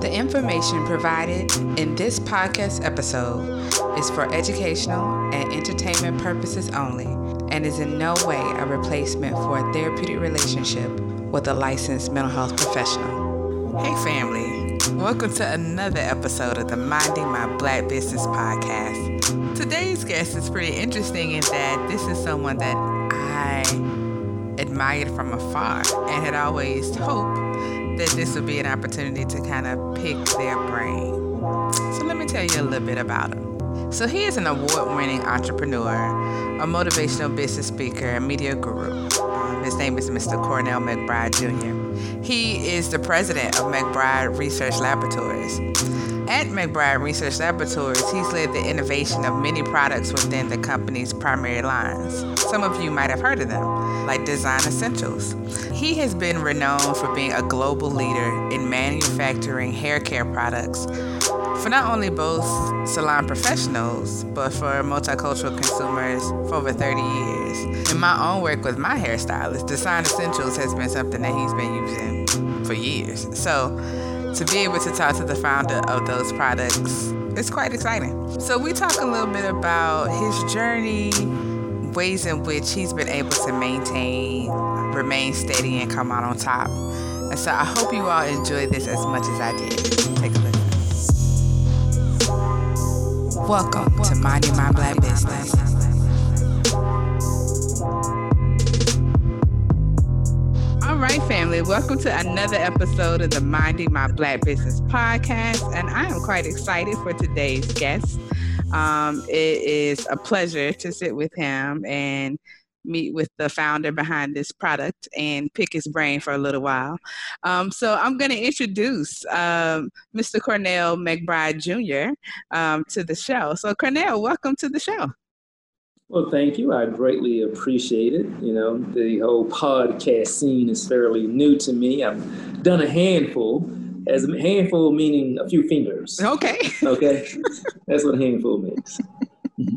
The information provided in this podcast episode is for educational and entertainment purposes only and is in no way a replacement for a therapeutic relationship with a licensed mental health professional. Hey, family. Welcome to another episode of the Minding My Black Business podcast. Today's guest is pretty interesting in that this is someone that I admired from afar and had always hoped that this would be an opportunity to kind of pick their brain. So let me tell you a little bit about him. So he is an award-winning entrepreneur, a motivational business speaker, and media guru. Um, his name is Mr. Cornell McBride Jr. He is the president of McBride Research Laboratories. At McBride Research Laboratories, he's led the innovation of many products within the company's primary lines. Some of you might have heard of them, like Design Essentials. He has been renowned for being a global leader in manufacturing hair care products for not only both salon professionals, but for multicultural consumers for over 30 years. In my own work with my hairstylist, Design Essentials has been something that he's been using for years. So, to be able to talk to the founder of those products it's quite exciting. So, we talk a little bit about his journey, ways in which he's been able to maintain, remain steady, and come out on top. And so, I hope you all enjoy this as much as I did. Take a listen. Welcome to Minding My Black Business. Right, family, welcome to another episode of the Minding My Black Business podcast. And I am quite excited for today's guest. Um, it is a pleasure to sit with him and meet with the founder behind this product and pick his brain for a little while. Um, so I'm going to introduce um, Mr. Cornell McBride Jr. Um, to the show. So, Cornell, welcome to the show. Well, thank you. I greatly appreciate it. You know, the whole podcast scene is fairly new to me. I've done a handful, as a handful meaning a few fingers. Okay. Okay. that's what a handful means.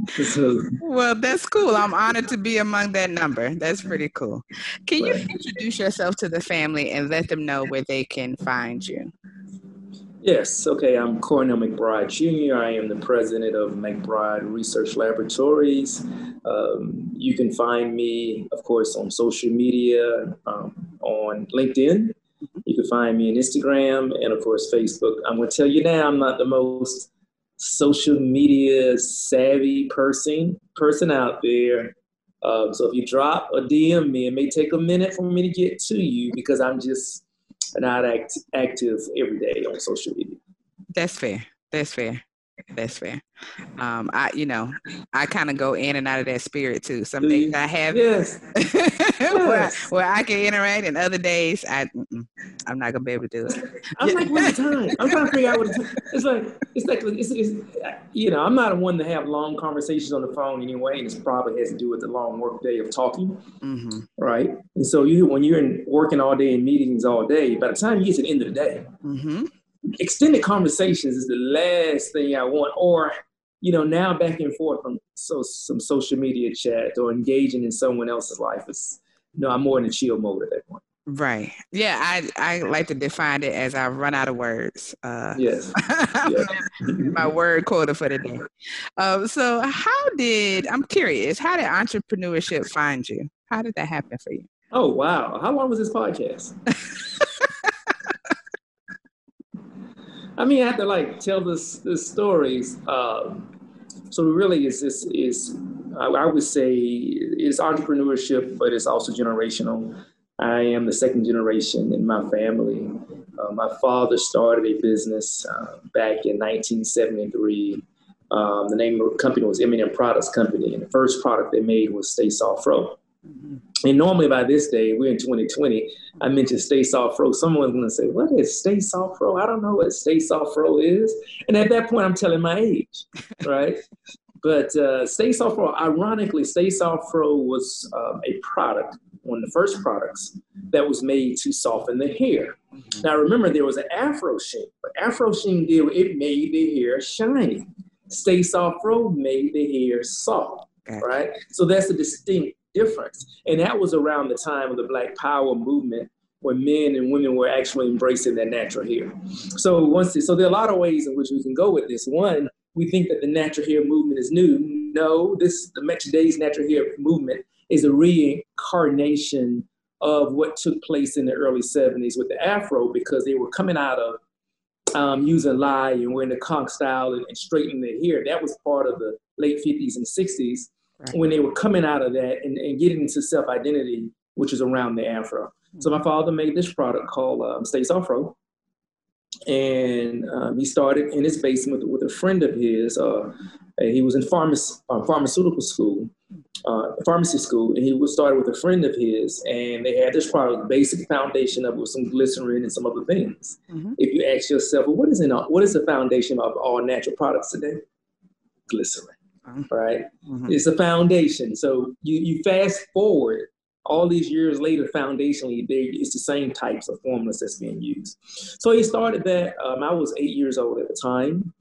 so, well, that's cool. I'm honored to be among that number. That's pretty cool. Can you introduce yourself to the family and let them know where they can find you? Yes, okay. I'm Cornell McBride Jr. I am the president of McBride Research Laboratories. Um, you can find me, of course, on social media, um, on LinkedIn. You can find me on Instagram and, of course, Facebook. I'm going to tell you now, I'm not the most social media savvy person person out there. Um, so if you drop a DM me, it may take a minute for me to get to you because I'm just not act, active every day on social media. That's fair. That's fair. That's fair. Um, I, you know, I kind of go in and out of that spirit too. Some days I have, yes. where, I, where, I, can interact, and other days I, I'm not gonna be able to do it. I'm like, what's the time? I'm trying to figure out what the time. It's like, it's like, it's, it's, you know, I'm not a one to have long conversations on the phone anyway, and it probably has to do with the long work day of talking, mm-hmm. right? And so you, when you're in, working all day in meetings all day, by the time you get to the end of the day. Mm-hmm extended conversations is the last thing I want, or you know, now back and forth from so some social media chat or engaging in someone else's life. It's you know, I'm more in a chill mode at that point. Right. Yeah, I I like to define it as I run out of words. Uh, yes. my word quota for the day. Um, so, how did I'm curious? How did entrepreneurship find you? How did that happen for you? Oh wow! How long was this podcast? I mean, I have to like tell this the stories. Um, so really, is this is I, would say it's entrepreneurship, but it's also generational. I am the second generation in my family. Uh, my father started a business uh, back in 1973. Um, the name of the company was M&M Products Company, and the first product they made was Stay Soft Fro. Mm-hmm. And normally by this day, we're in 2020, I mentioned Stay Soft Fro. Someone's going to say, What is Stay Soft Fro? I don't know what Stay Soft Fro is. And at that point, I'm telling my age, right? but uh, Stay Soft Fro, ironically, Stay Soft Fro was um, a product, one of the first products that was made to soften the hair. Mm-hmm. Now, remember, there was an Afro Sheen, but Afro Sheen did it made the hair shiny. Stay Soft Fro made the hair soft, right? So that's a distinct difference. And that was around the time of the Black Power movement when men and women were actually embracing their natural hair. So once, so there are a lot of ways in which we can go with this. One, we think that the natural hair movement is new. No, this the today's natural hair movement is a reincarnation of what took place in the early 70s with the Afro because they were coming out of um, using lye and wearing the conk style and, and, straightening their hair. That was part of the late 50s and 60s right. when they were coming out of that and, and getting into self identity, which is around the Afro. Mm-hmm. So my father made this product called um, Stay Afro. And um, he started in his basement with, with a friend of his. Uh, he was in pharmac- uh, pharmaceutical school uh, pharmacy school, and he was started with a friend of his, and they had this product, basic foundation of with some glycerin and some other things. Mm-hmm. If you ask yourself, well, what is in all, what is the foundation of all natural products today? Glycerin, mm-hmm. Right? Mm-hmm. It's a foundation. So you you fast forward all these years later, foundationally, it's the same types of formulas that's being used. So he started that. Um, I was eight years old at the time.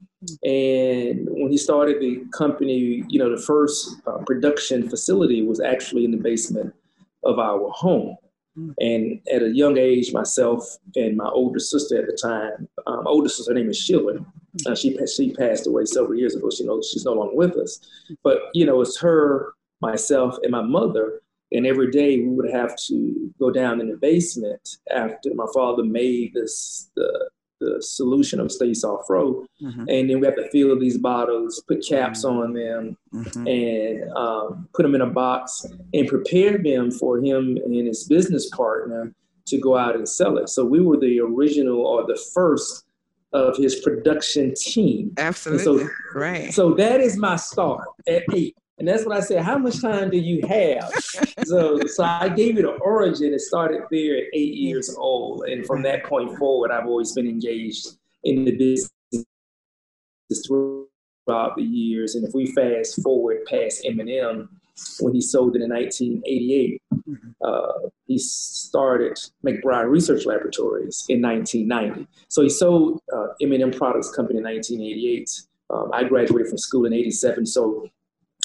And when he started the company, you know, the first uh, production facility was actually in the basement of our home. Mm. And at a young age, myself and my older sister at the time, um, older sister, her name is Sheila. Uh, she she passed away several years ago. She knows she's no longer with us. But you know, it's her, myself, and my mother. And every day we would have to go down in the basement after my father made this the the solution of Stay Soft Fro. Mm-hmm. And then we have to fill these bottles, put caps mm-hmm. on them, mm-hmm. and um, put them in a box and prepare them for him and his business partner to go out and sell it. So we were the original or the first of his production team. Absolutely. So, right. So that is my start at eight. And that's what I said. How much time do you have? so, so I gave it an origin. It started there at eight years old, and from that point forward, I've always been engaged in the business throughout the years. And if we fast forward past M&M, when he sold it in 1988, mm-hmm. Uh, he started McBride Research Laboratories in 1990. So he sold uh, M&M Products Company in 1988. Um, I graduated from school in 87. So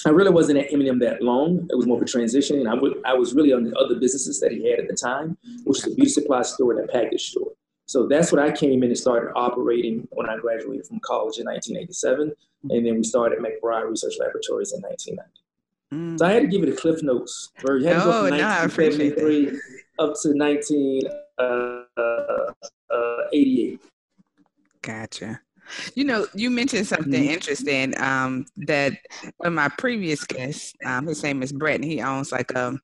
I really wasn't at M&M that long. It was more of a transition. And I, w- I was really on the other businesses that he had at the time, which was a beauty supply store and a package store. So that's what I came in and started operating when I graduated from college in 1987. And then we started McBride Research Laboratories in 1990. Mm. So I had to give you the Cliff Notes version. Oh, no, I appreciate that. Up to 1988. Uh, uh, gotcha. You know, you mentioned something mm-hmm. interesting um, that one of my previous guests, um, his name is Brett, and he owns like a,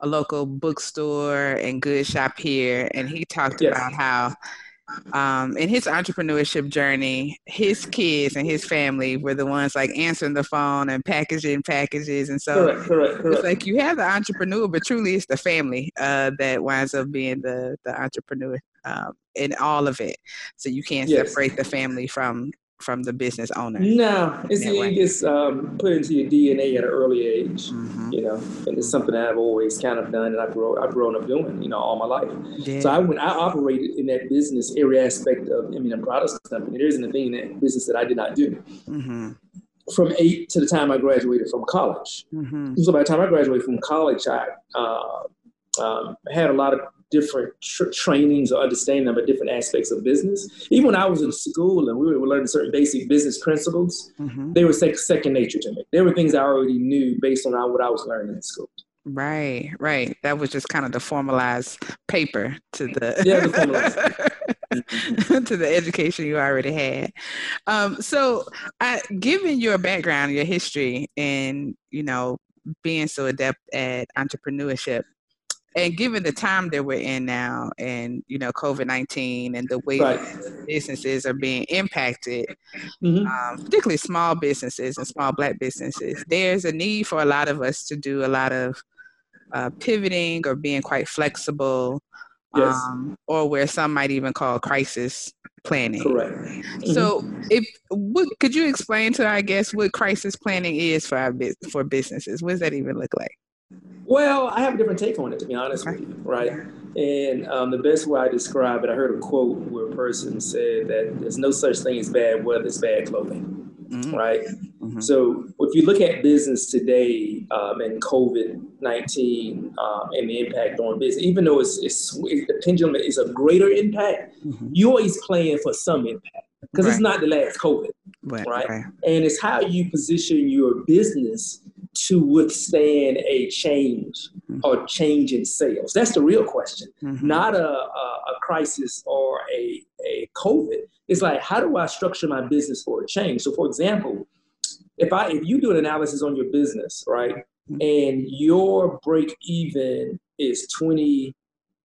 a local bookstore and good shop here. And he talked yes. about how um, in his entrepreneurship journey, his kids and his family were the ones like answering the phone and packaging packages. And so correct, correct, correct. it's like you have the entrepreneur, but truly it's the family uh, that winds up being the, the entrepreneur um, in all of it. So you can't yes. separate the family from from the business owner. No, it's it gets um, put into your DNA at an early age, mm-hmm. you know, and it's something I've always kind of done and I've grown, I've grown up doing, you know, all my life. Yeah. So I when I operated in that business, every aspect of M&M Products Company, there isn't a thing in that business that I did not do. Mm-hmm. From eight to the time I graduated from college. Mm-hmm. So by the time I graduated from college, I uh, um, had a lot of different tr- trainings or understanding about different aspects of business. Even when I was in school and we were learning certain basic business principles, mm-hmm. they were sec- second nature to me. There were things I already knew based on what I was learning in school. Right, right. That was just kind of the formalized paper to the yeah, the to the education you already had. Um, so, I, given your background, your history, and you know being so adept at entrepreneurship, and given the time that we're in now and you know covid-19 and the way right. businesses are being impacted mm-hmm. um, particularly small businesses and small black businesses there's a need for a lot of us to do a lot of uh, pivoting or being quite flexible yes. um, or where some might even call crisis planning correct mm-hmm. so if what could you explain to i guess what crisis planning is for our for businesses what does that even look like well, I have a different take on it, to be honest with you, right? And um, the best way I describe it, I heard a quote where a person said that there's no such thing as bad weather, it's bad clothing, mm-hmm. right? Mm-hmm. So if you look at business today um, and COVID nineteen um, and the impact on business. Even though it's, it's the pendulum is a greater impact, mm-hmm. you always playing for some impact because right. it's not the last COVID, right, right? right? And it's how you position your business to withstand a change mm-hmm. or change in sales. That's the real question, mm-hmm. not a, a, a, crisis or a, a COVID. It's like, how do I structure my business for a change? So, for example, if I if you do an analysis on your business, right, mm-hmm. and your break even is 20,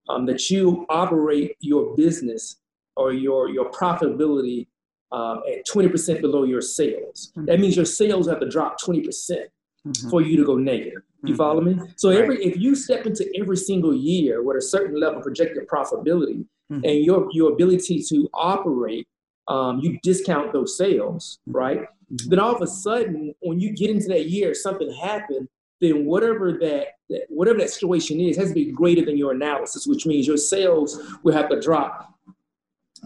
um, that you operate your business or your your profitability um, at 20% below your sales. Mm-hmm. That means your sales have to drop 20% mm-hmm. for you to go negative. You mm-hmm. follow me? So every right. if you step into every single year with a certain level of projected profitability mm-hmm. and your your ability to operate, um, you discount those sales, mm-hmm. right? Mm-hmm. Then all of a sudden, when you get into that year, something happened. Then whatever that, that whatever that situation is has to be greater than your analysis, which means your sales will have to drop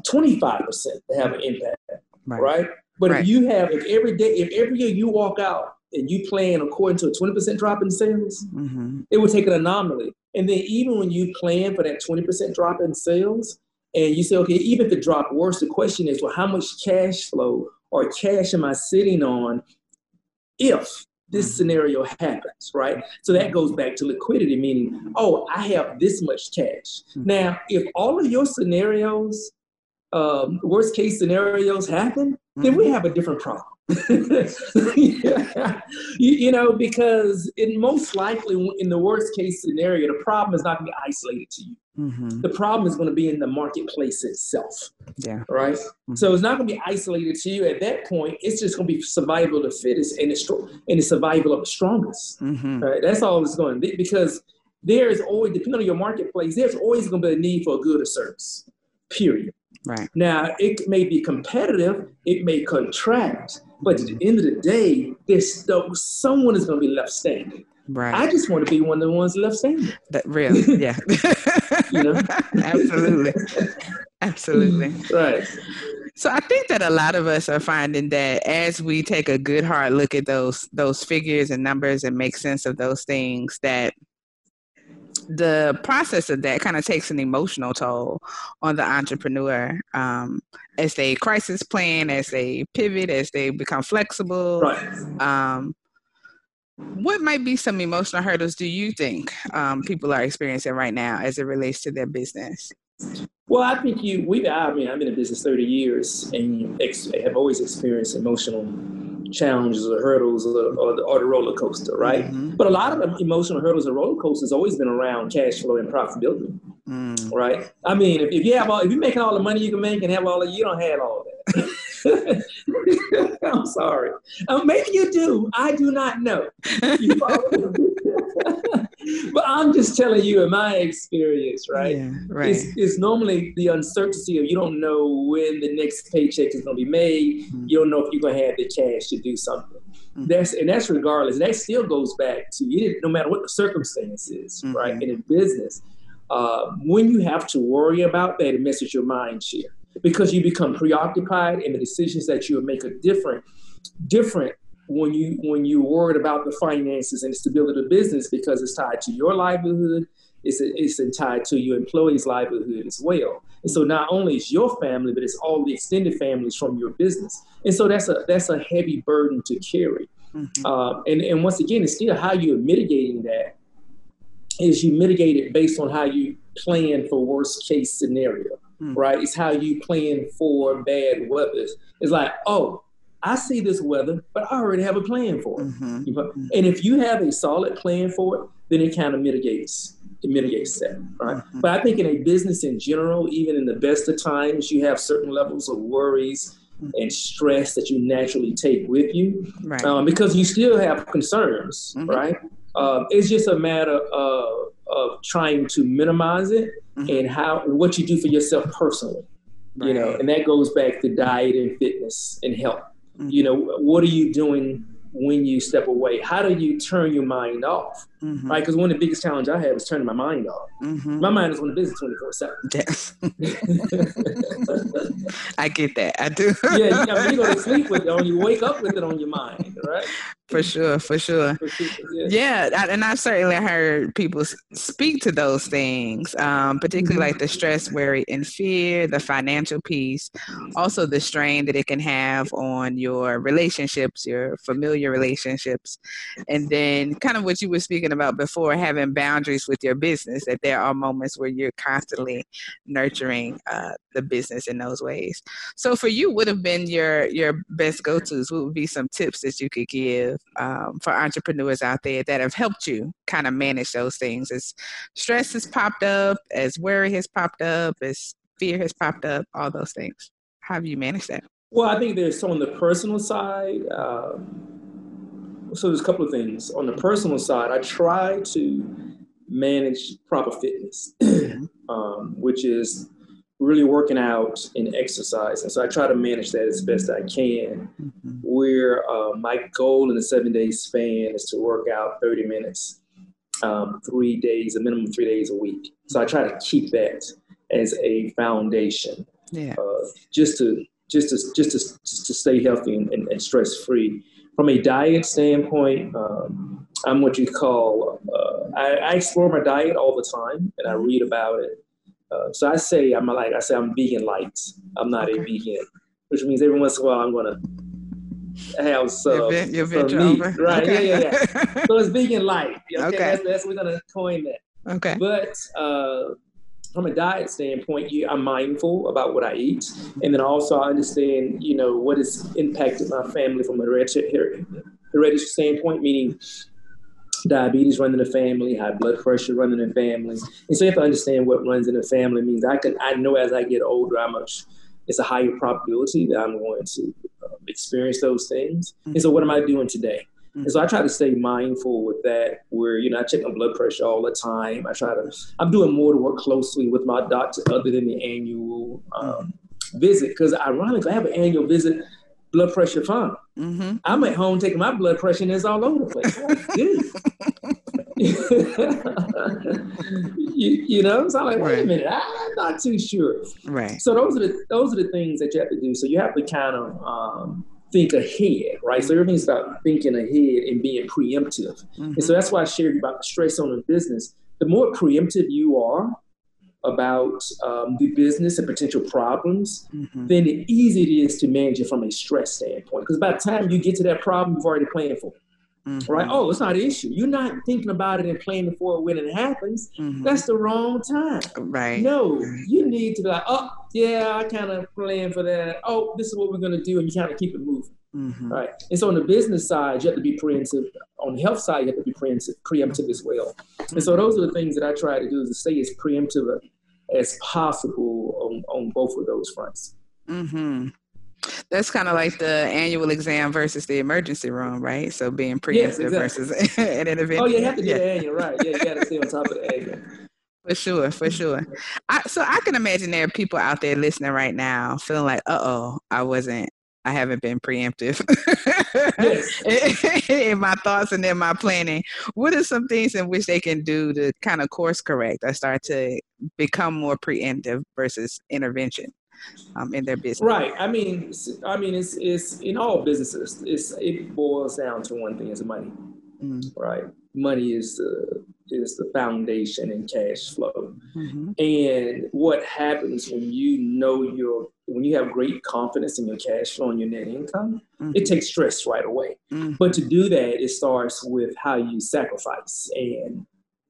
25% to have an impact, right? right? But right. if you have, if every day, if every year you walk out and you plan according to a 20% drop in sales, mm-hmm. it would take an anomaly. And then even when you plan for that 20% drop in sales, and you say, okay, even if it dropped worse, the question is, well, how much cash flow or cash am I sitting on if this mm-hmm. scenario happens, right? So that goes back to liquidity, meaning, oh, I have this much cash. Mm-hmm. Now, if all of your scenarios um, worst case scenarios happen. Then we mm-hmm. have a different problem. yeah. you, you, know, because in most likely in the worst case scenario, the problem is not going to be isolated to you. Mm-hmm. The problem is going to be in the marketplace itself. Yeah. Right. Mm-hmm. So it's not going to be isolated to you. At that point, it's just going to be survival of the fittest and the and the survival of the strongest. Mm-hmm. Right. That's all it's going to be because there is always, depending on your marketplace, there's always going to be a need for a good or service. Period. Right. Now, it may be competitive, it may contract, but at the end of the day, there's still someone is going to be left standing. Right. I just want to be one of the ones left standing. That really, yeah. you know, absolutely, absolutely. Right. So I think that a lot of us are finding that as we take a good hard look at those those figures and numbers and make sense of those things, that the process of that kind of takes an emotional toll on the entrepreneur um, as they crisis plan, as they pivot, as they become flexible. Right. Um, what might be some emotional hurdles do you think um, people are experiencing right now as it relates to their business? Well, I think you, we, I mean, I've been in business 30 years and ex- have always experienced emotional challenges or hurdles or, or, the, or the roller coaster, right? Mm-hmm. But a lot of the emotional hurdles and roller coasters always been around cash flow and profitability, mm. right? I mean, if, if you have all, if you're making all the money you can make and have all of, you don't have all that. I'm sorry. Um, maybe you do. I do not know. but I'm just telling you, in my experience, right? Yeah, right. It's, it's, normally the uncertainty of you don't know when the next paycheck is going to be made. Mm-hmm. You don't know if you're going to have the cash to do something. Mm-hmm. That's and that's regardless. That still goes back to you. No matter what the circumstance is, mm-hmm. right? And in business, uh, when you have to worry about that, it messes your mind share because you become preoccupied, and the decisions that you make are different, different when you when you're worried about the finances and the stability of the business because it's tied to your livelihood, it's it's tied to your employees' livelihood as well. And so not only is your family, but it's all the extended families from your business. And so that's a that's a heavy burden to carry. Mm-hmm. Uh, and and once again, it's still how you're mitigating that. Is you mitigate it based on how you plan for worst case scenario, mm-hmm. right? It's how you plan for bad weather. It's like, oh, I see this weather, but I already have a plan for it. Mm-hmm. And if you have a solid plan for it, then it kind of mitigates it mitigates that, right? Mm-hmm. But I think in a business in general, even in the best of times, you have certain levels of worries mm-hmm. and stress that you naturally take with you, right. um, because you still have concerns, mm-hmm. right? Uh, it's just a matter of, of trying to minimize it mm-hmm. and how what you do for yourself personally, right. you know, and that goes back to diet and fitness and health. Mm-hmm. You know, what are you doing when you step away? How do you turn your mind off? Mm-hmm. Right? Because one of the biggest challenges I have is turning my mind off. Mm-hmm. My mind is on the business 24 7. Yes. I get that. I do. yeah, you, know, you go to sleep with it on, you wake up with it on your mind, right? For sure, for sure. yeah. and I've certainly heard people speak to those things, um, particularly mm-hmm. like the stress, worry, and fear, the financial piece, also the strain that it can have on your relationships, your familiar relationships, and then kind of what you were speaking about before, having boundaries with your business. That there are moments where you're constantly nurturing uh, the business in those ways. So for you, would have been your your best go tos? What would be some tips that you could give um, for entrepreneurs out there that have helped you kind of manage those things as stress has popped up, as worry has popped up, as fear has popped up, all those things? How have you managed that? Well, I think there's so on the personal side. Um, so there's a couple of things on the personal side. I try to manage proper fitness, mm-hmm. um, which is really working out and exercise. And so I try to manage that as best I can. Mm-hmm. Where uh, my goal in the seven day span is to work out 30 minutes, um, three days, a minimum three days a week. So I try to keep that as a foundation, yeah. uh, just to just to just to, just to stay healthy and, and, and stress free. From a diet standpoint, um, I'm what you call. Uh, I, I explore my diet all the time, and I read about it. Uh, so I say I'm like I say I'm vegan light. I'm not okay. a vegan, which means every once in a while I'm gonna have some, your, your some meat. Over. Right? Okay. Yeah, yeah, yeah. so it's vegan light. Okay, okay. That's, that's, we're gonna coin that. Okay. But uh, from a diet standpoint, you, I'm mindful about what I eat, and then also I understand, you know, what has impacted my family from a hereditary, hereditary standpoint, meaning diabetes running in the family, high blood pressure running in the family. And so you have to understand what runs in the family means. I can I know as I get older I'm much it's a higher probability that I'm going to uh, experience those things. Mm-hmm. And so what am I doing today? Mm-hmm. And so I try to stay mindful with that where, you know, I check my blood pressure all the time. I try to, I'm doing more to work closely with my doctor other than the annual um, mm-hmm. visit. Because ironically, I have an annual visit blood pressure fine. Mm-hmm. I'm at home taking my blood pressure and it's all over the place. you, you, know, so I'm like, wait a minute, I'm not too sure. Right. So those are the those are the things that you have to do. So you have to kind of um, think ahead, right? So everything's about thinking ahead and being preemptive. Mm-hmm. And so that's why I shared about the stress on the business. The more preemptive you are, about um, the business and potential problems, mm-hmm. then the easier it is to manage it from a stress standpoint. Because by the time you get to that problem, you've already planned for it. Mm-hmm. Right? Oh, it's not an issue. You're not thinking about it and planning for it when it happens. Mm-hmm. That's the wrong time. Right. No, you need to be like, oh, yeah, I kind of plan for that. Oh, this is what we're going to do. And you kind of keep it moving. Mm-hmm. Right. And so on the business side, you have to be preemptive. On the health side, you have to be preemptive, preemptive as well. And so those are the things that I try to do is to stay as preemptive as possible on, on both of those fronts. Mm-hmm. That's kind of like the annual exam versus the emergency room, right? So being preemptive yes, exactly. versus an intervention. Oh, yeah, you have to do yeah. the annual, right? Yeah, you got to stay on top of the annual. For sure, for sure. I, so I can imagine there are people out there listening right now feeling like, uh oh, I wasn't I haven't been preemptive in my thoughts and in my planning. What are some things in which they can do to kind of course correct or start to become more preemptive versus intervention um, in their business? Right. I mean, I mean, it's it's in all businesses. It's it boils down to one thing: is money. Mm. Right. Money is the is the foundation in cash flow. Mm-hmm. And what happens when you know your when you have great confidence in your cash flow and your net income, mm-hmm. it takes stress right away. Mm-hmm. But to do that, it starts with how you sacrifice and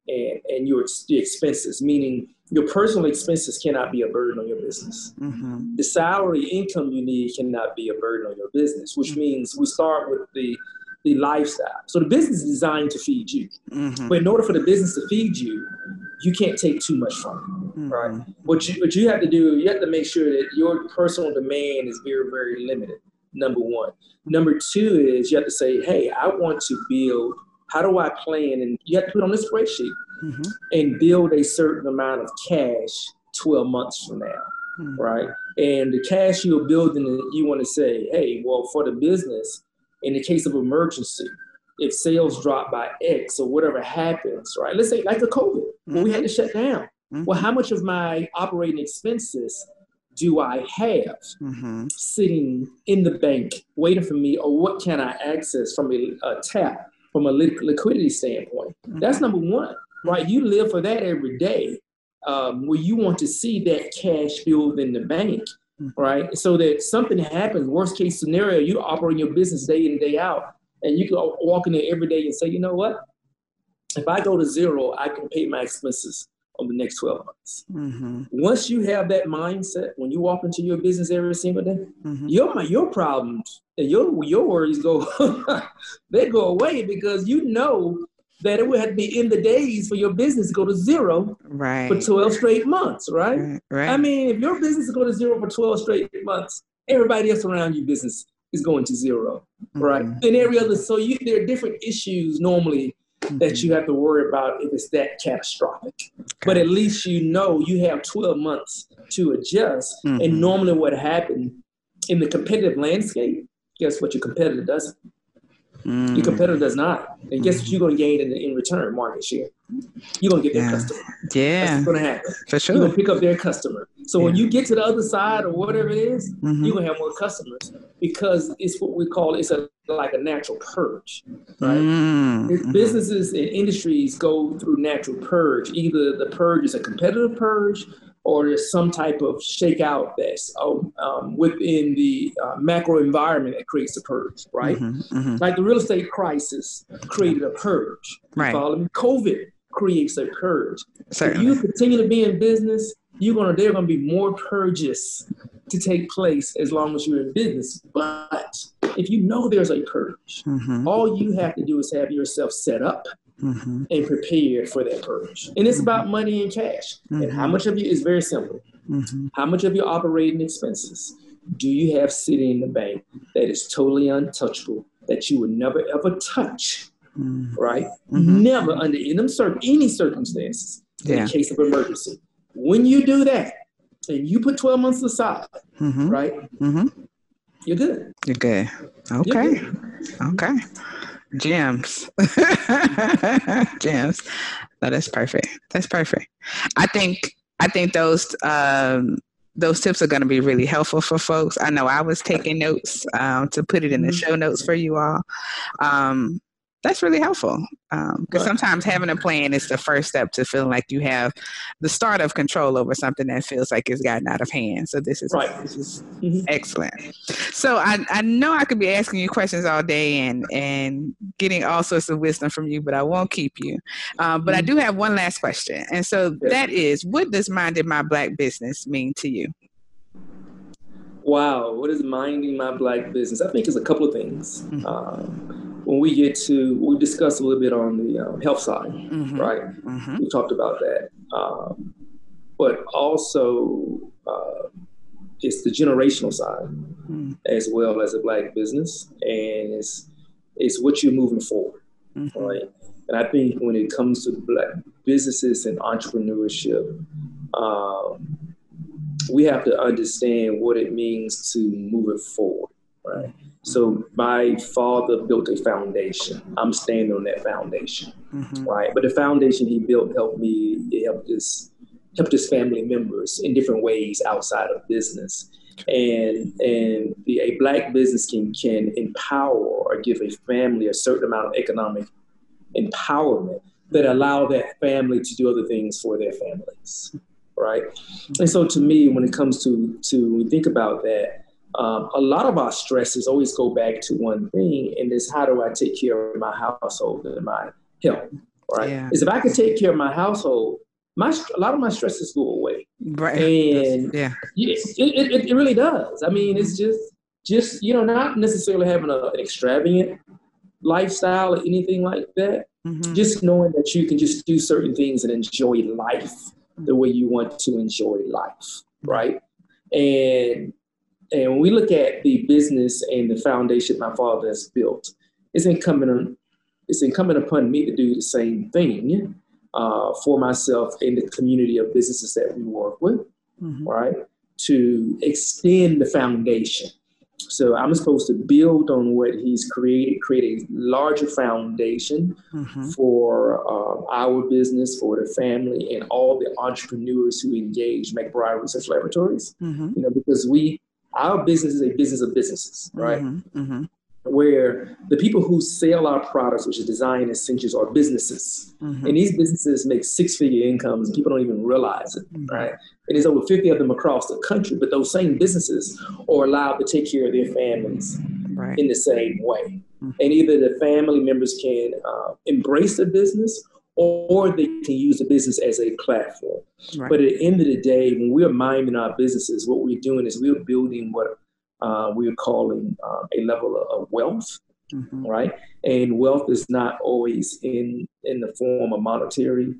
and and your expenses, meaning your personal expenses cannot be a burden on your business. Mm-hmm. The salary income you need cannot be a burden on your business, which mm-hmm. means we start with the the lifestyle. So the business is designed to feed you. Mm-hmm. But in order for the business to feed you, you can't take too much from it, mm-hmm. right? What you what you have to do, you have to make sure that your personal demand is very very limited. Number one. Number two is you have to say, hey, I want to build. How do I plan? And you have to put on this spreadsheet mm-hmm. and build a certain amount of cash 12 months from now, mm-hmm. right? And the cash you're building, you want to say, hey, well, for the business, in the case of emergency, if sales drop by X or whatever happens, right? Let's say like the COVID, when mm-hmm. we had to shut down. Mm-hmm. Well, how much of my operating expenses do I have mm-hmm. sitting in the bank waiting for me, or what can I access from a, a tap from a liquidity standpoint? Mm-hmm. That's number one, right? You live for that every day, um, where you want to see that cash build in the bank, mm-hmm. Right? So that something happens, worst case scenario, you operate your business day in and day out, and you can walk in there every day and say, you know what? If I go to zero, I can pay my expenses on the next 12 months. Mm-hmm. Once you have that mindset, when you walk into your business every single day, mm-hmm. your your problems and your your worries go they go away because you know that it would have to be in the days for your business to go to zero right. for 12 straight months, right? right? Right. I mean, if your business is going to zero for 12 straight months, everybody else around your business is going to 0 mm-hmm. right? And every other, so you, there are different issues normally mm-hmm. that you have to worry about if it's that catastrophic. Okay. But at least you know you have 12 months to adjust. Mm-hmm. And normally, what happened in the competitive landscape, guess what your competitor doesn't? Mm. Your competitor does not. And guess what you're going to gain in, in return? Market share. You're going to get their yeah. customer. Yeah. That's going to happen. For sure. You're going to pick up their customer. So yeah. when you get to the other side or whatever it is, mm-hmm. you're going to have more customers because it's what we call it's a like a natural purge, right? Mm-hmm. Businesses and industries go through natural purge. Either the purge is a competitive purge or there's some type of shakeout that's um, um, within the uh, macro environment that creates a purge, right? Mm-hmm, mm-hmm. Like the real estate crisis created a purge. Right. COVID creates a purge. Certainly. If you continue to be in business, you're gonna there are gonna be more purges to take place as long as you're in business. But if you know there's a purge, mm-hmm. all you have to do is have yourself set up mm-hmm. and prepared for that purge. And it's about mm-hmm. money and cash. And how mm-hmm. much of you is very simple. Mm-hmm. How much of your operating expenses do you have sitting in the bank that is totally untouchable, that you would never ever touch? Mm-hmm. Right? Never under any, any circumstances yeah. in case of emergency. When you do that, and you put 12 months aside, right? You're good. You're good. Okay. You're good. Okay gems gems no that's perfect. That's perfect. I think i think those um those tips are going to be really helpful for folks. I know i was taking notes um, to put it in the mm-hmm. show notes for you all. Um, that's really helpful because um, right. sometimes having a plan is the first step to feeling like you have the start of control over something that feels like it's gotten out of hand. So this is right. this is mm-hmm. excellent. So I, I know I could be asking you questions all day and and getting all sorts of wisdom from you, but I won't keep you. Um, but mm-hmm. I do have one last question, and so yes. that is, what does minding my black business mean to you? Wow, what is minding my black business? I think it's a couple of things. Mm-hmm. Um, when we get to, we discussed a little bit on the um, health side, mm-hmm. right? Mm-hmm. We talked about that. Um, but also, uh, it's the generational side mm-hmm. as well as a black business, and it's it's what you're moving forward, mm-hmm. right? And I think when it comes to black businesses and entrepreneurship, um, we have to understand what it means to move it forward, right? So my father built a foundation. I'm standing on that foundation, mm-hmm. right? But the foundation he built helped me. It helped his helped his family members in different ways outside of business. And and the, a black business can can empower or give a family a certain amount of economic empowerment that allow that family to do other things for their families, right? And so to me, when it comes to to when we think about that um, a lot of our stresses always go back to one thing, and it's how do I take care of my household and my health? Right? Yeah. Is if I can take care of my household, my a lot of my stresses go away. Right. And yeah, it, it, it really does. I mean, it's just just you know not necessarily having a, an extravagant lifestyle or anything like that. Mm-hmm. Just knowing that you can just do certain things and enjoy life the way you want to enjoy life, right? And and when we look at the business and the foundation my father has built, it's incumbent on, it's incumbent upon me to do the same thing uh, for myself in the community of businesses that we work with, mm-hmm. right? To extend the foundation So I'm supposed to build on what he's created, create a larger foundation mm-hmm. for uh, our business, for the family, and all the entrepreneurs who engage McBride Research Laboratories. Mm-hmm. You know, because we, our business is a business of businesses, right? Mm-hmm. Where the people who sell our products, which is design essentials, are businesses. Mm-hmm. And these businesses make six figure incomes. People don't even realize it, mm-hmm. right? And there's over 50 of them across the country, but those same businesses are allowed to take care of their families right. in the same way. Mm-hmm. And either the family members can uh, embrace the business or they can use the business as a platform. Right. But at the end of the day, when we're minding our businesses, what we're doing is we're building what uh, we're calling uh, a level of wealth, mm-hmm. right? And wealth is not always in in the form of monetary,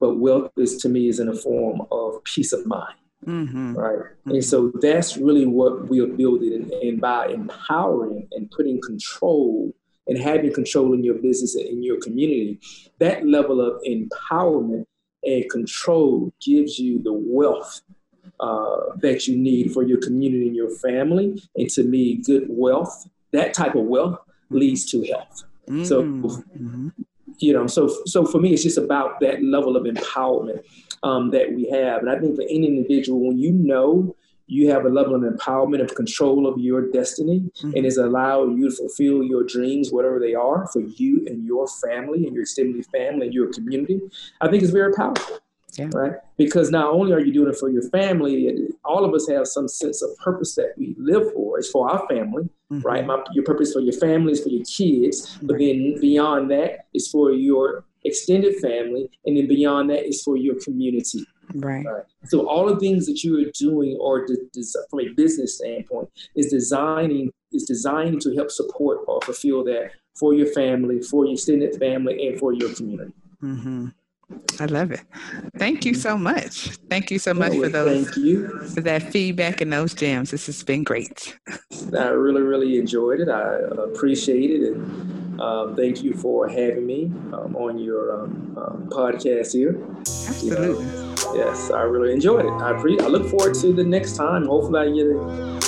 but wealth is to me is in the form of peace of mind. Mm-hmm. Right. Mm-hmm. And so that's really what we are building. And, and, by empowering and putting control and having control in your business and in your community, that level of empowerment and control gives you the wealth uh, that you need for your community and your family. And to me, good wealth, that type of wealth leads to health. Mm-hmm. So, mm-hmm. you know, so so for me, it's just about that level of empowerment um, that we have. And I think for any individual, when you know you have a level of empowerment of control of your destiny mm-hmm. and is allowing you to fulfill your dreams whatever they are for you and your family and your extended family and your community i think it's very powerful yeah. Right? Because not only are you doing it for your family, all of us have some sense of purpose that we live for. It's for our family, mm-hmm. right? My, your purpose for your family is for your kids. But then beyond that is for your extended family. And then beyond that is for your community. Right. right. So all the things that you are doing, or de- de- from a business standpoint, is designing is designed to help support or fulfill that for your family, for your extended family, and for your community. Mm-hmm. I love it. Thank you so much. Thank you so much for those thank you. for that feedback and those gems. This has been great. I really, really enjoyed it. I appreciate it, and um, thank you for having me um, on your um, um podcast here. Absolutely. You know, yes, I really enjoyed it. I pre- I look forward to the next time. Hopefully, I get a,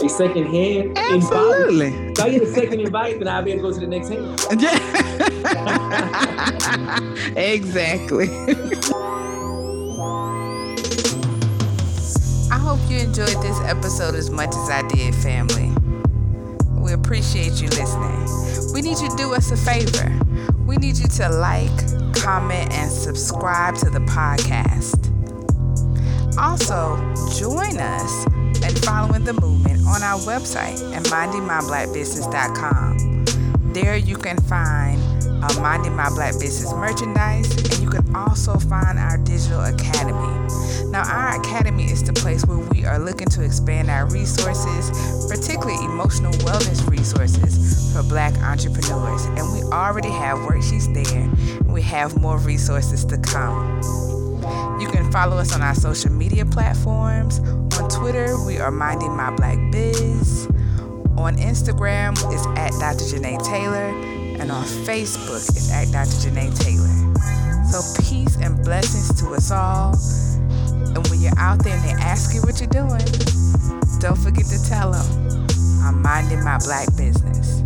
a second hand Absolutely. invite. If I get a second invite, then I'll be able to go to the next hand. Yeah. exactly. I hope you enjoyed this episode as much as I did, family. We appreciate you listening. We need you to do us a favor. We need you to like, comment, and subscribe to the podcast. Also, join us in following the movement on our website at mindingmyblackbusiness.com. There you can find uh, Minding My Black Business merchandise, and you can also find our digital academy. Now, our academy is the place where we are looking to expand our resources, particularly emotional wellness resources for black entrepreneurs. And we already have worksheets there, we have more resources to come. You can follow us on our social media platforms. On Twitter, we are Minding My Black Biz. On Instagram, it's at Dr. Janae Taylor. And on Facebook, it's at Dr. Janae Taylor. So peace and blessings to us all. And when you're out there and they ask you what you're doing, don't forget to tell them I'm minding my black business.